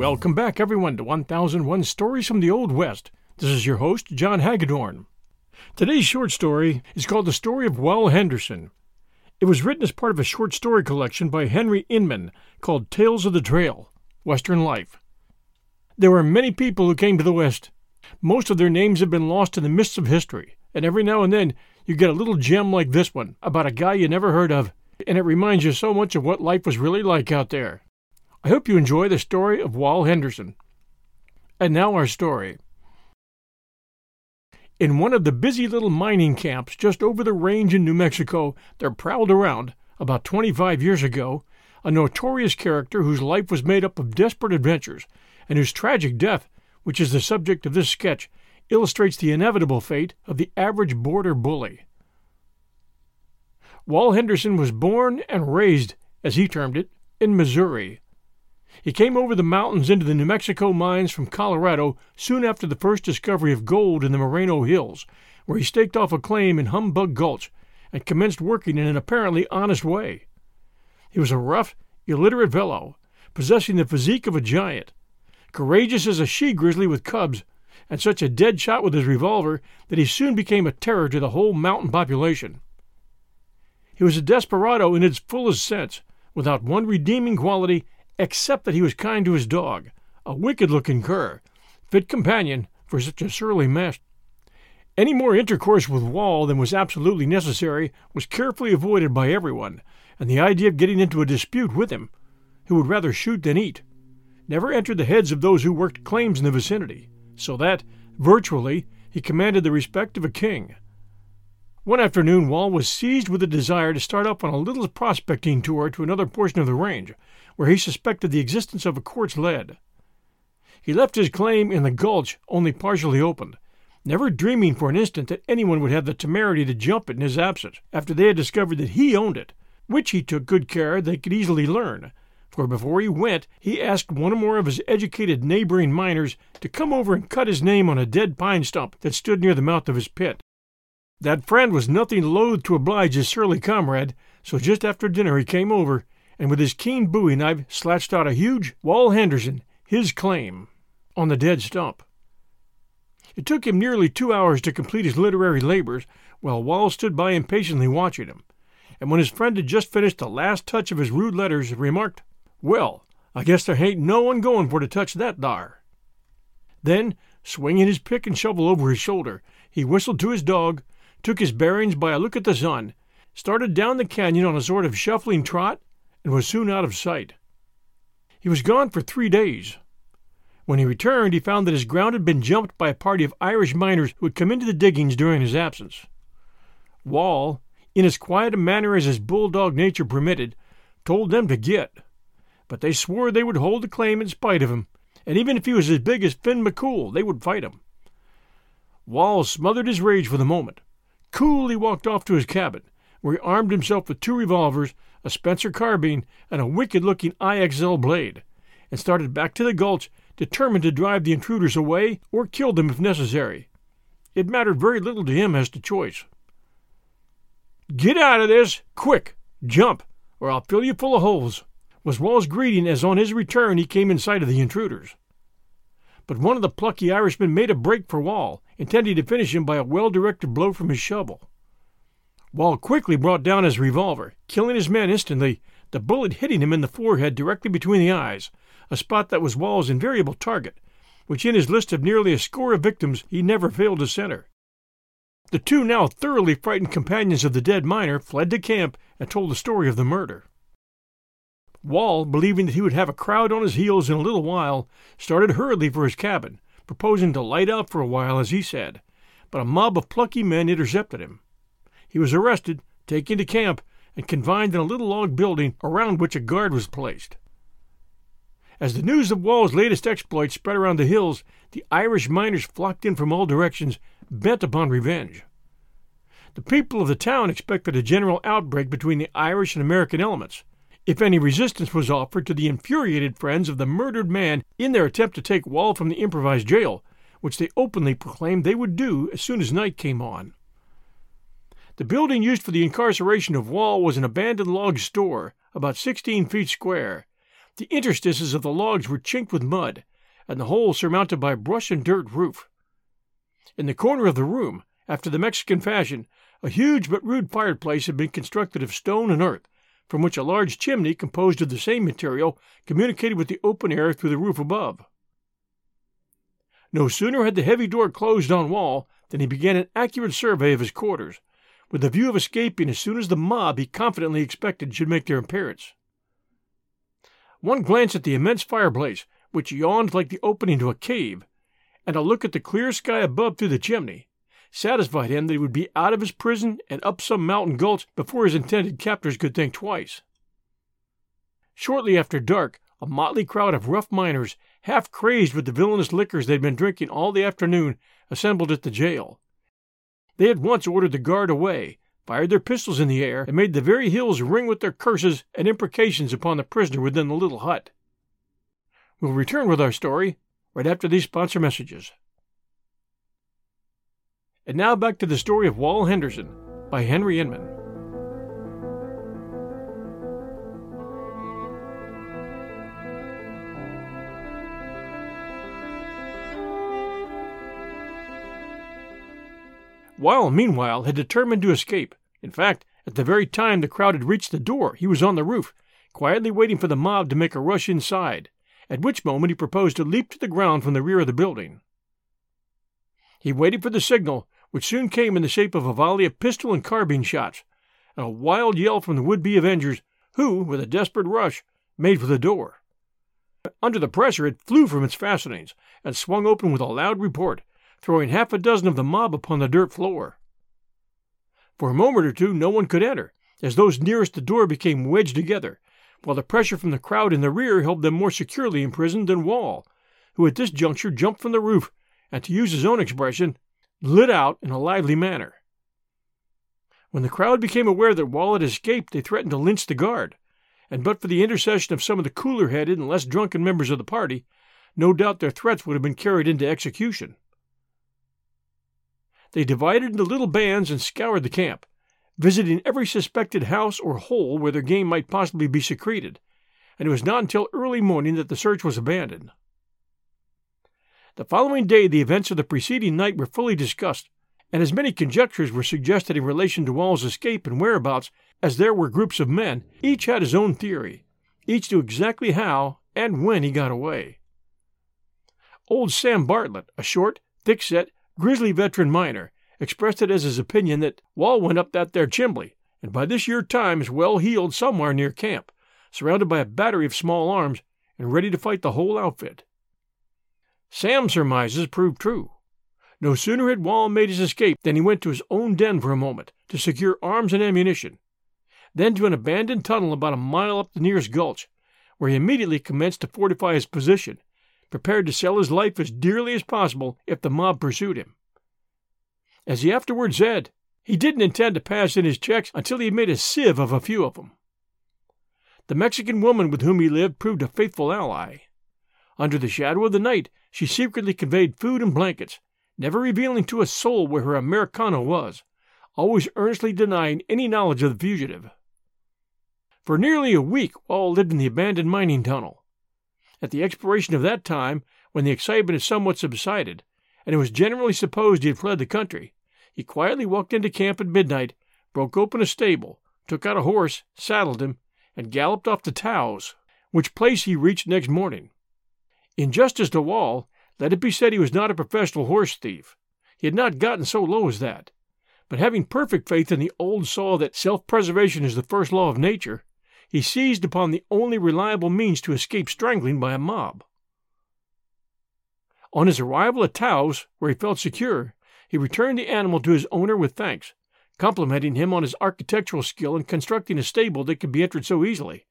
Welcome back, everyone, to 1001 Stories from the Old West. This is your host, Jon Hagadorn. Today's short story is called The Story of Wal Henderson. It was written as part of a short story collection by Henry Inman called Tales of the Trail Western Life. There were many people who came to the West. Most of their names have been lost in the mists of history, and every now and then you get a little gem like this one about a guy you never heard of, and it reminds you so much of what life was really like out there. I hope you enjoy the story of Wal Henderson. And now our story. In one of the busy little mining camps just over the range in New Mexico, there prowled around, about 25 years ago, a notorious character whose life was made up of desperate adventures, and whose tragic death, which is the subject of this sketch, illustrates the inevitable fate of the average border bully. Wal Henderson was born and raised, as he termed it, in Missouri. He came over the mountains into the New Mexico mines from Colorado soon after the first discovery of gold in the Moreno Hills, where he staked off a claim in Humbug Gulch and commenced working in an apparently honest way. He was a rough, illiterate fellow, possessing the physique of a giant, courageous as a she grizzly with cubs, and such a dead shot with his revolver that he soon became a terror to the whole mountain population. He was a desperado in its fullest sense, without one redeeming quality except that he was kind to his dog, a wicked looking cur, fit companion for such a surly master. Any more intercourse with Wal than was absolutely necessary was carefully avoided by everyone, and the idea of getting into a dispute with him, who would rather shoot than eat, never entered the heads of those who worked claims in the vicinity, so that, virtually, he commanded the respect of a king. One afternoon, Wal was seized with a desire to start off on a little prospecting tour to another portion of the range, where he suspected the existence of a quartz lead. He left his claim in the gulch only partially opened, never dreaming for an instant that anyone would have the temerity to jump it in his absence after they had discovered that he owned it, which he took good care they could easily learn, for before he went he asked one or more of his educated neighboring miners to come over and cut his name on a dead pine stump that stood near the mouth of his pit. That friend was nothing loath to oblige his surly comrade, so just after dinner he came over and with his keen bowie knife slashed out a huge Wal Henderson, his claim, on the dead stump. It took him nearly two hours to complete his literary labors, while Wal stood by impatiently watching him, and when his friend had just finished the last touch of his rude letters, remarked, Well, I guess there ain't no one going for to touch that dar. Then, swinging his pick and shovel over his shoulder, he whistled to his dog, took his bearings by a look at the sun, started down the canyon on a sort of shuffling trot, and was soon out of sight. He was gone for three days. When he returned, he found that his ground had been jumped by a party of Irish miners who had come into the diggings during his absence. Wal, in as quiet a manner as his bulldog nature permitted, told them to get, but they swore they would hold the claim in spite of him, and even if he was as big as Finn McCool, they would fight him. Wal smothered his rage for the moment. Coolly walked off to his cabin, where he armed himself with two revolvers a Spencer carbine, and a wicked looking IXL blade, and started back to the gulch, determined to drive the intruders away or kill them if necessary. It mattered very little to him as to choice. Get out of this! Quick! Jump, or I'll fill you full of holes! was Wal's greeting as on his return he came in sight of the intruders. But one of the plucky Irishmen made a break for Wal, intending to finish him by a well directed blow from his shovel. Wal quickly brought down his revolver, killing his man instantly, the bullet hitting him in the forehead directly between the eyes, a spot that was Wal's invariable target, which in his list of nearly a score of victims he never failed to center. The two now thoroughly frightened companions of the dead miner fled to camp and told the story of the murder. Wal, believing that he would have a crowd on his heels in a little while, started hurriedly for his cabin, proposing to light out for a while, as he said, but a mob of plucky men intercepted him. He was arrested, taken to camp, and confined in a little log building around which a guard was placed. As the news of Wal's latest exploit spread around the hills, the Irish miners flocked in from all directions, bent upon revenge. The people of the town expected a general outbreak between the Irish and American elements, if any resistance was offered to the infuriated friends of the murdered man in their attempt to take Wal from the improvised jail, which they openly proclaimed they would do as soon as night came on. The building used for the incarceration of Wal was an abandoned log store, about 16 feet square. The interstices of the logs were chinked with mud, and the whole surmounted by a brush and dirt roof. In the corner of the room, after the Mexican fashion, a huge but rude fireplace had been constructed of stone and earth, from which a large chimney composed of the same material communicated with the open air through the roof above. No sooner had the heavy door closed on Wal than he began an accurate survey of his quarters, with the view of escaping as soon as the mob he confidently expected should make their appearance. One glance at the immense fireplace, which yawned like the opening to a cave, and a look at the clear sky above through the chimney, satisfied him that he would be out of his prison and up some mountain gulch before his intended captors could think twice. Shortly after dark, a motley crowd of rough miners, half crazed with the villainous liquors they had been drinking all the afternoon, assembled at the jail. They at once ordered the guard away, fired their pistols in the air, and made the very hills ring with their curses and imprecations upon the prisoner within the little hut. We'll return with our story right after these sponsor messages. And now back to the story of Wal Henderson by Henry Inman. Wal, meanwhile, had determined to escape. In fact, at the very time the crowd had reached the door, he was on the roof, quietly waiting for the mob to make a rush inside, at which moment he proposed to leap to the ground from the rear of the building. He waited for the signal, which soon came in the shape of a volley of pistol and carbine shots, and a wild yell from the would be avengers, who, with a desperate rush, made for the door. Under the pressure, it flew from its fastenings and swung open with a loud report, throwing half a dozen of the mob upon the dirt floor. For a moment or two, no one could enter, as those nearest the door became wedged together, while the pressure from the crowd in the rear held them more securely imprisoned than Wal, who at this juncture jumped from the roof and, to use his own expression, lit out in a lively manner. When the crowd became aware that Wal had escaped, they threatened to lynch the guard, and but for the intercession of some of the cooler headed and less drunken members of the party, no doubt their threats would have been carried into execution. They divided into little bands and scoured the camp, visiting every suspected house or hole where their game might possibly be secreted, and it was not until early morning that the search was abandoned. The following day, the events of the preceding night were fully discussed, and as many conjectures were suggested in relation to Wal's escape and whereabouts as there were groups of men, each had his own theory. Each knew exactly how and when he got away. Old Sam Bartlett, a short, thick set, grizzly veteran miner, expressed it as his opinion that Wal went up that there chimbley, and by this year time is well heeled somewhere near camp, surrounded by a battery of small arms, and ready to fight the whole outfit. Sam's surmises proved true. No sooner had Wal made his escape than he went to his own den for a moment to secure arms and ammunition, then to an abandoned tunnel about a mile up the nearest gulch, where he immediately commenced to fortify his position, prepared to sell his life as dearly as possible if the mob pursued him. As he afterward said, he didn't intend to pass in his checks until he had made a sieve of a few of them. The Mexican woman with whom he lived proved a faithful ally. Under the shadow of the night, she secretly conveyed food and blankets, never revealing to a soul where her Americano was, always earnestly denying any knowledge of the fugitive. For nearly a week, Wal lived in the abandoned mining tunnel. At the expiration of that time, when the excitement had somewhat subsided, and it was generally supposed he had fled the country, he quietly walked into camp at midnight, broke open a stable, took out a horse, saddled him, and galloped off to Taos, which place he reached next morning. In justice to Wal, let it be said he was not a professional horse thief. He had not gotten so low as that. But having perfect faith in the old saw that self preservation is the first law of nature, he seized upon the only reliable means to escape strangling by a mob. On his arrival at Taos, where he felt secure, he returned the animal to his owner with thanks, complimenting him on his architectural skill in constructing a stable that could be entered so easily,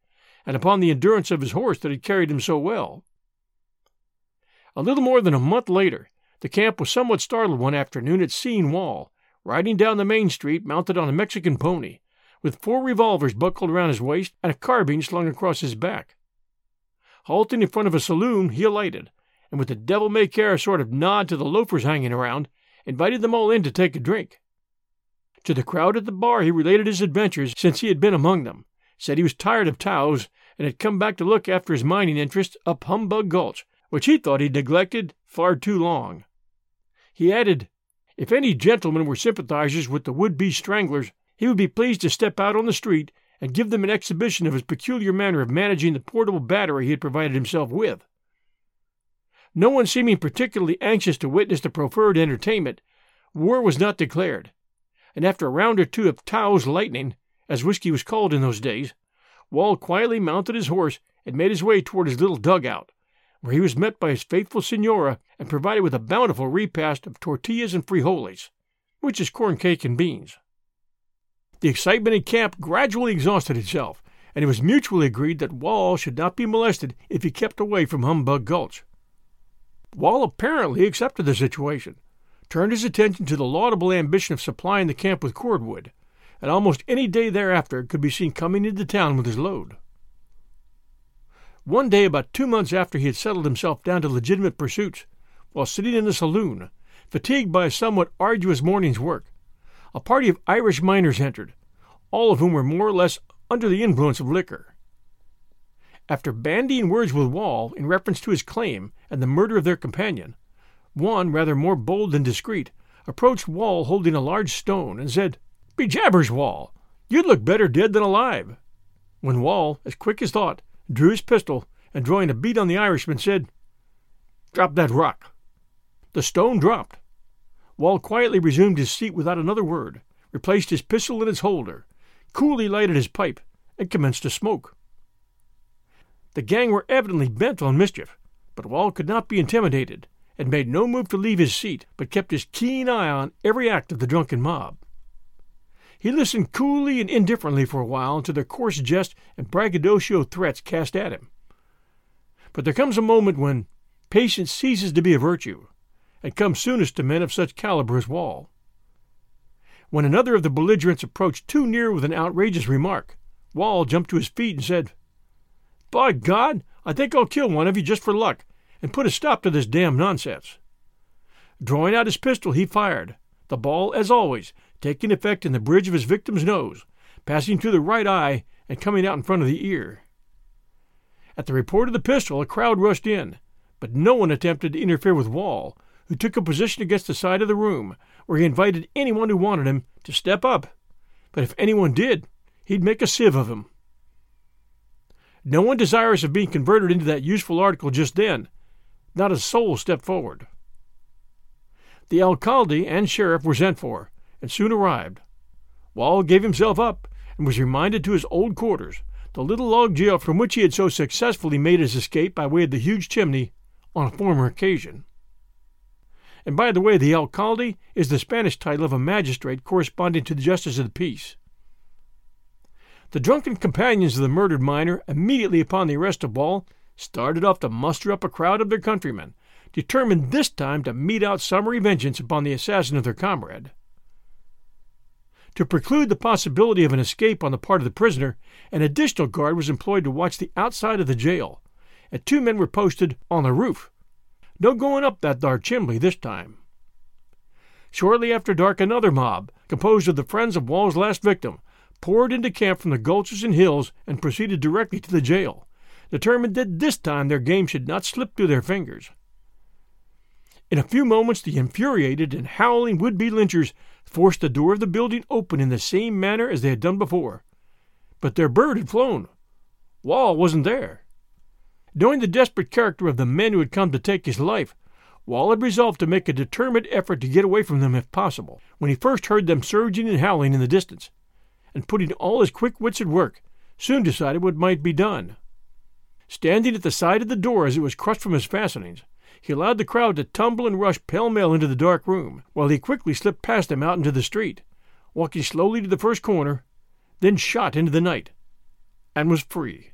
and upon the endurance of his horse that had carried him so well. A little more than a month later, the camp was somewhat startled one afternoon at seeing Wal, riding down the main street mounted on a Mexican pony, with four revolvers buckled around his waist and a carbine slung across his back. Halting in front of a saloon, he alighted, and with a devil may care sort of nod to the loafers hanging around, invited them all in to take a drink. To the crowd at the bar, he related his adventures since he had been among them, said he was tired of Taos, and had come back to look after his mining interest up Humbug Gulch, which he thought he'd neglected far too long. He added, if any gentlemen were sympathizers with the would be stranglers, he would be pleased to step out on the street and give them an exhibition of his peculiar manner of managing the portable battery he had provided himself with. No one seeming particularly anxious to witness the proffered entertainment, war was not declared, and after a round or two of Taos lightning, as whiskey was called in those days, Wal quietly mounted his horse and made his way toward his little dugout, where he was met by his faithful senora and provided with a bountiful repast of tortillas and frijoles, which is corn cake and beans. The excitement in camp gradually exhausted itself, and it was mutually agreed that Wal should not be molested if he kept away from Humbug Gulch. Wal apparently accepted the situation, turned his attention to the laudable ambition of supplying the camp with cordwood, and almost any day thereafter could be seen coming into town with his load. One day, about two months after he had settled himself down to legitimate pursuits, while sitting in a saloon, fatigued by a somewhat arduous morning's work, a party of Irish miners entered, all of whom were more or less under the influence of liquor. After bandying words with Wal in reference to his claim and the murder of their companion, one, rather more bold than discreet, approached Wal holding a large stone and said, Be jabbers, Wal, you'd look better dead than alive. When Wal, as quick as thought, drew his pistol and drawing a bead on the Irishman, said, Drop that rock. The stone dropped. Wal quietly resumed his seat without another word, replaced his pistol in its holder, coolly lighted his pipe, and commenced to smoke. The gang were evidently bent on mischief, but Wal could not be intimidated, and made no move to leave his seat, but kept his keen eye on every act of the drunken mob. He listened coolly and indifferently for a while to their coarse jest and braggadocio threats cast at him. But there comes a moment when patience ceases to be a virtue, and comes soonest to men of such caliber as Wal. When another of the belligerents approached too near with an outrageous remark, Wal jumped to his feet and said, By God, I think I'll kill one of you just for luck, and put a stop to this damn nonsense. Drawing out his pistol, he fired, the ball, as always, taking effect in the bridge of his victim's nose, passing through the right eye and coming out in front of the ear. At the report of the pistol, a crowd rushed in, but no one attempted to interfere with Wal, who took a position against the side of the room, where he invited anyone who wanted him to step up. But if anyone did, he'd make a sieve of him. No one desirous of being converted into that useful article just then. Not a soul stepped forward. The alcalde and sheriff were sent for, and soon arrived. Wal gave himself up and was reminded to his old quarters, the little log jail from which he had so successfully made his escape by way of the huge chimney on a former occasion. And by the way, the alcalde is the Spanish title of a magistrate corresponding to the justice of the peace. The drunken companions of the murdered miner, immediately upon the arrest of Wal, started off to muster up a crowd of their countrymen, determined this time to mete out summary vengeance upon the assassin of their comrade. To preclude the possibility of an escape on the part of the prisoner, an additional guard was employed to watch the outside of the jail, and two men were posted on the roof. No going up that dark chimney this time. Shortly after dark, another mob, composed of the friends of Wal's last victim, poured into camp from the gulches and hills and proceeded directly to the jail, determined that this time their game should not slip through their fingers. In a few moments, the infuriated and howling would be lynchers forced the door of the building open in the same manner as they had done before. But their bird had flown. Wal wasn't there. Knowing the desperate character of the men who had come to take his life, Wal had resolved to make a determined effort to get away from them if possible, when he first heard them surging and howling in the distance, and putting all his quick wits at work, soon decided what might be done. Standing at the side of the door as it was crushed from his fastenings, he allowed the crowd to tumble and rush pell mell into the dark room, while he quickly slipped past them out into the street, walking slowly to the first corner, then shot into the night, and was free.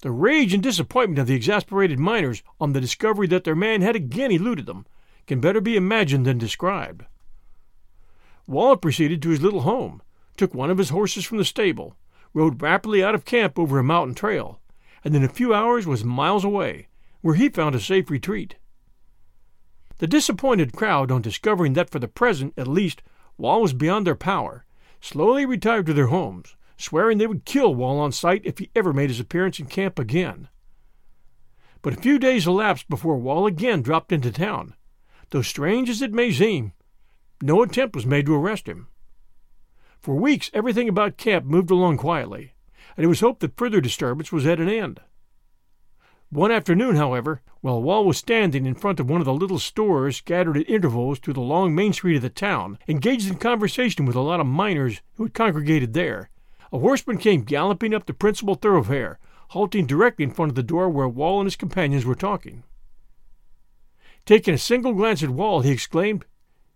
The rage and disappointment of the exasperated miners on the discovery that their man had again eluded them can better be imagined than described. Wal proceeded to his little home, took one of his horses from the stable, rode rapidly out of camp over a mountain trail, and in a few hours was miles away, where he found a safe retreat. The disappointed crowd, on discovering that for the present at least Wal was beyond their power, slowly retired to their homes, swearing they would kill Wal on sight if he ever made his appearance in camp again. But a few days elapsed before Wal again dropped into town, though strange as it may seem, no attempt was made to arrest him. For weeks everything about camp moved along quietly, and it was hoped that further disturbance was at an end. One afternoon, however, while Wal was standing in front of one of the little stores scattered at intervals through the long main street of the town, engaged in conversation with a lot of miners who had congregated there, a horseman came galloping up the principal thoroughfare, halting directly in front of the door where Wal and his companions were talking. Taking a single glance at Wal, he exclaimed,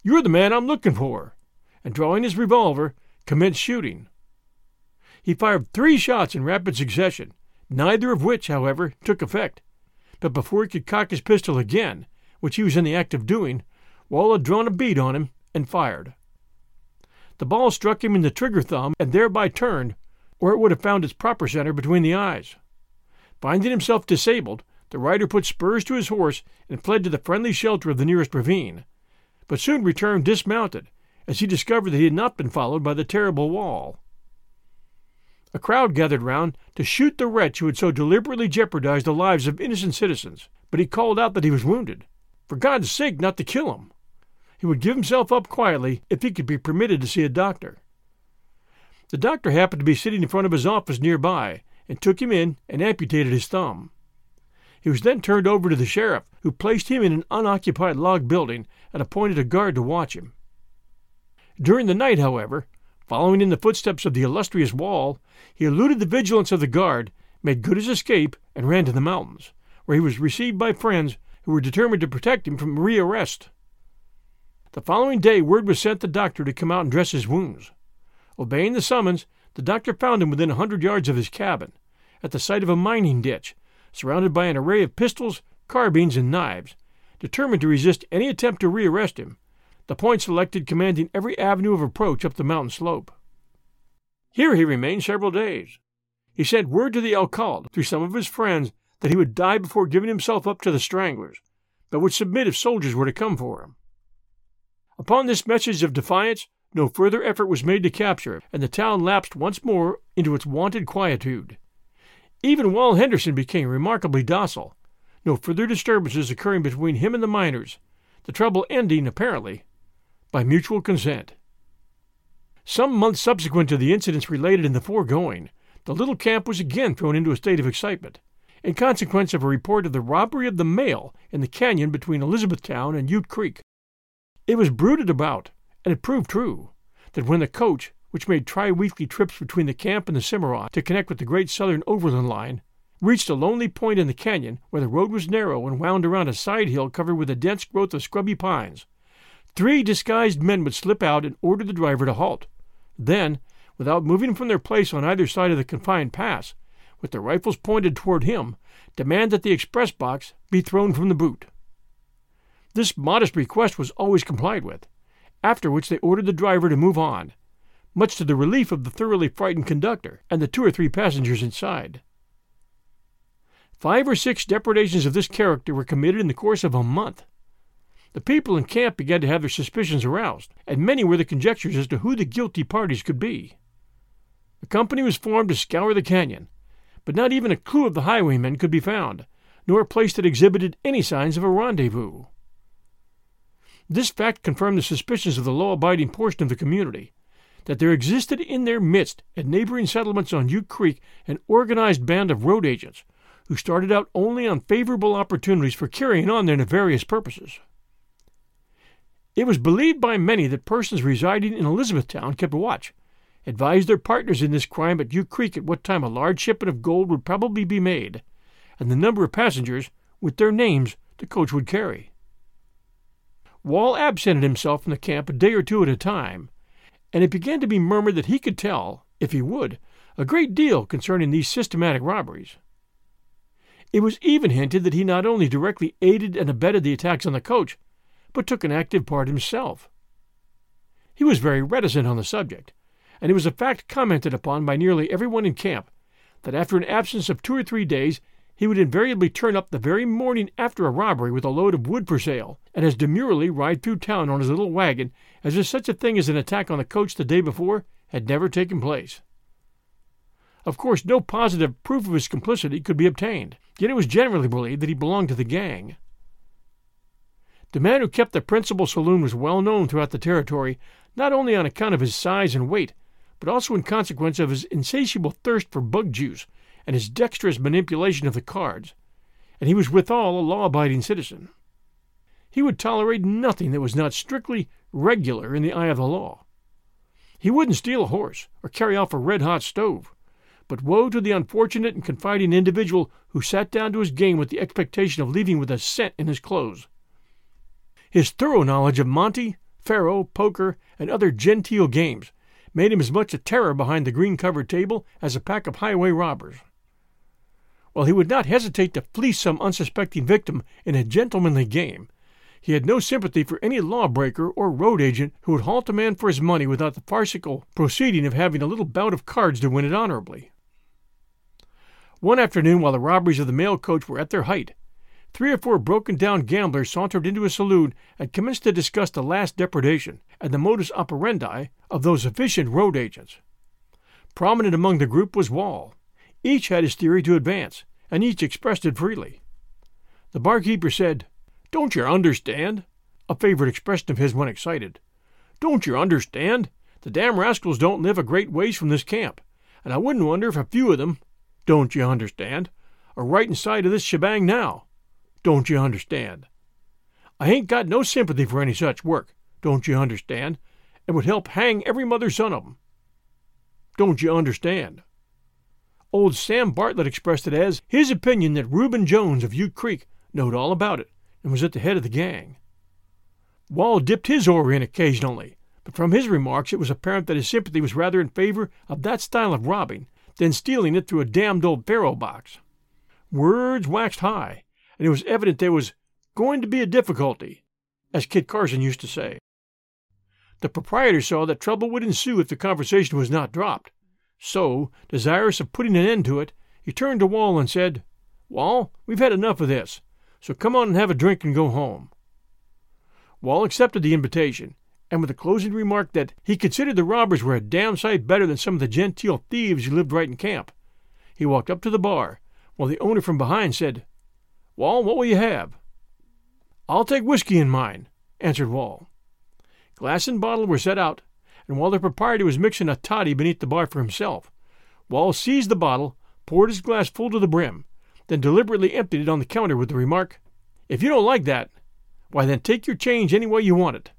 You're the man I'm looking for, and drawing his revolver, commenced shooting. He fired three shots in rapid succession, neither of which, however, took effect. But before he could cock his pistol again, which he was in the act of doing, Wal had drawn a bead on him and fired. The ball struck him in the trigger thumb and thereby turned, or it would have found its proper center between the eyes. Finding himself disabled, the rider put spurs to his horse and fled to the friendly shelter of the nearest ravine, but soon returned dismounted, as he discovered that he had not been followed by the terrible Wal. A crowd gathered round to shoot the wretch who had so deliberately jeopardized the lives of innocent citizens, but he called out that he was wounded. For God's sake, not to kill him! He would give himself up quietly if he could be permitted to see a doctor. The doctor happened to be sitting in front of his office nearby, and took him in and amputated his thumb. He was then turned over to the sheriff, who placed him in an unoccupied log building and appointed a guard to watch him. During the night, however, following in the footsteps of the illustrious Wal, he eluded the vigilance of the guard, made good his escape, and ran to the mountains, where he was received by friends who were determined to protect him from rearrest. The following day, word was sent the doctor to come out and dress his wounds. Obeying the summons, the doctor found him within a hundred yards of his cabin, at the site of a mining ditch, surrounded by an array of pistols, carbines, and knives, determined to resist any attempt to rearrest him, the point selected commanding every avenue of approach up the mountain slope. Here he remained several days. He sent word to the alcalde through some of his friends that he would die before giving himself up to the stranglers, but would submit if soldiers were to come for him. Upon this message of defiance, no further effort was made to capture it, and the town lapsed once more into its wonted quietude. Even Wal Henderson became remarkably docile, no further disturbances occurring between him and the miners, the trouble ending, apparently, by mutual consent. Some months subsequent to the incidents related in the foregoing, the little camp was again thrown into a state of excitement, in consequence of a report of the robbery of the mail in the canyon between Elizabethtown and Ute Creek. It was bruited about, and it proved true, that when the coach, which made tri weekly trips between the camp and the Cimarron to connect with the great southern overland line, reached a lonely point in the canyon where the road was narrow and wound around a side hill covered with a dense growth of scrubby pines, three disguised men would slip out and order the driver to halt. Then, without moving from their place on either side of the confined pass, with their rifles pointed toward him, demand that the express box be thrown from the boot. This modest request was always complied with, after which they ordered the driver to move on, much to the relief of the thoroughly frightened conductor and the two or three passengers inside. Five or six depredations of this character were committed in the course of a month. The people in camp began to have their suspicions aroused, and many were the conjectures as to who the guilty parties could be. A company was formed to scour the canyon, but not even a clue of the highwaymen could be found, nor a place that exhibited any signs of a rendezvous. This fact confirmed the suspicions of the law abiding portion of the community that there existed in their midst at neighboring settlements on Ute Creek an organized band of road agents who started out only on favorable opportunities for carrying on their nefarious purposes. It was believed by many that persons residing in Elizabethtown kept a watch, advised their partners in this crime at Ute Creek at what time a large shipment of gold would probably be made, and the number of passengers, with their names, the coach would carry. Wal absented himself from the camp a day or two at a time, and it began to be murmured that he could tell, if he would, a great deal concerning these systematic robberies. It was even hinted that he not only directly aided and abetted the attacks on the coach, but took an active part himself. He was very reticent on the subject, and it was a fact commented upon by nearly everyone in camp that after an absence of two or three days he would invariably turn up the very morning after a robbery with a load of wood for sale, and as demurely ride through town on his little wagon as if such a thing as an attack on the coach the day before had never taken place. Of course, no positive proof of his complicity could be obtained, yet it was generally believed that he belonged to the gang. The man who kept the principal saloon was well known throughout the territory, not only on account of his size and weight, but also in consequence of his insatiable thirst for bug juice and his dexterous manipulation of the cards, and he was withal a law abiding citizen. He would tolerate nothing that was not strictly regular in the eye of the law. He wouldn't steal a horse or carry off a red hot stove, but woe to the unfortunate and confiding individual who sat down to his game with the expectation of leaving with a cent in his clothes. His thorough knowledge of Monte, faro, poker, and other genteel games made him as much a terror behind the green covered table as a pack of highway robbers. While he would not hesitate to fleece some unsuspecting victim in a gentlemanly game, he had no sympathy for any lawbreaker or road agent who would halt a man for his money without the farcical proceeding of having a little bout of cards to win it honorably. One afternoon, while the robberies of the mail coach were at their height, three or four broken down gamblers sauntered into a saloon and commenced to discuss the last depredation and the modus operandi of those efficient road agents. Prominent among the group was Wal. Each had his theory to advance, and each expressed it freely. The barkeeper said, Don't you understand? A favorite expression of his when excited. Don't you understand? The damn rascals don't live a great ways from this camp, and I wouldn't wonder if a few of them, don't you understand, are right inside of this shebang now. Don't you understand? I ain't got no sympathy for any such work, don't you understand, and would help hang every mother's son of 'em. Don't you understand? Old Sam Bartlett expressed it as his opinion that Reuben Jones of Ute Creek knowed all about it and was at the head of the gang. Wal dipped his oar in occasionally, but from his remarks it was apparent that his sympathy was rather in favor of that style of robbing than stealing it through a damned old faro box. Words waxed high, and it was evident there was going to be a difficulty, as Kit Carson used to say. The proprietor saw that trouble would ensue if the conversation was not dropped. So, desirous of putting an end to it, he turned to Wal and said, Wal, we've had enough of this, so come on and have a drink and go home. Wal accepted the invitation, and with a closing remark that he considered the robbers were a damn sight better than some of the genteel thieves who lived right in camp, he walked up to the bar, while the owner from behind said, Wal, what will you have? I'll take whiskey in mine, answered Wal. Glass and bottle were set out, and while the proprietor was mixing a toddy beneath the bar for himself, Wal seized the bottle, poured his glass full to the brim, then deliberately emptied it on the counter with the remark, If you don't like that, why then take your change any way you want it.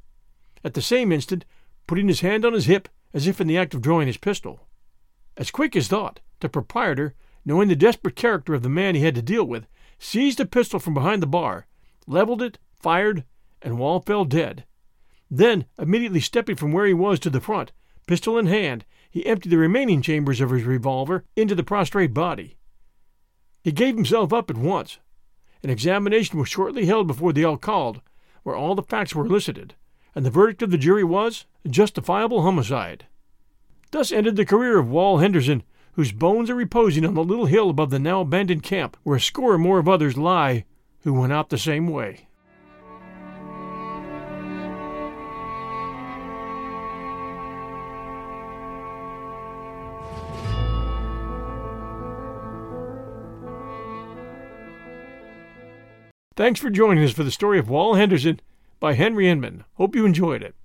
At the same instant, putting his hand on his hip as if in the act of drawing his pistol. As quick as thought, the proprietor, knowing the desperate character of the man he had to deal with, seized a pistol from behind the bar, leveled it, fired, and Wal fell dead. Then, immediately stepping from where he was to the front, pistol in hand, he emptied the remaining chambers of his revolver into the prostrate body. He gave himself up at once. An examination was shortly held before the alcalde, where all the facts were elicited, and the verdict of the jury was justifiable homicide. Thus ended the career of Wal Henderson, whose bones are reposing on the little hill above the now abandoned camp, where a score or more of others lie who went out the same way. Thanks for joining us for the story of Wal Henderson by Henry Inman. Hope you enjoyed it.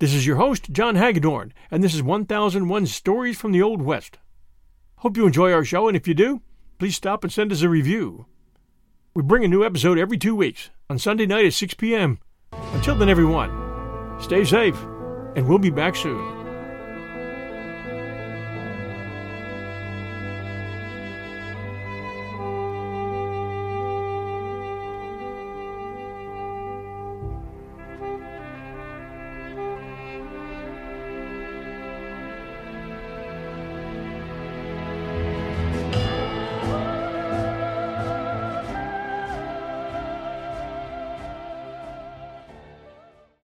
This is your host, Jon Hagadorn, and this is 1001 Stories from the Old West. Hope you enjoy our show, and if you do, please stop and send us a review. We bring a new episode every two weeks on Sunday night at 6 p.m. Until then, everyone, stay safe, and we'll be back soon.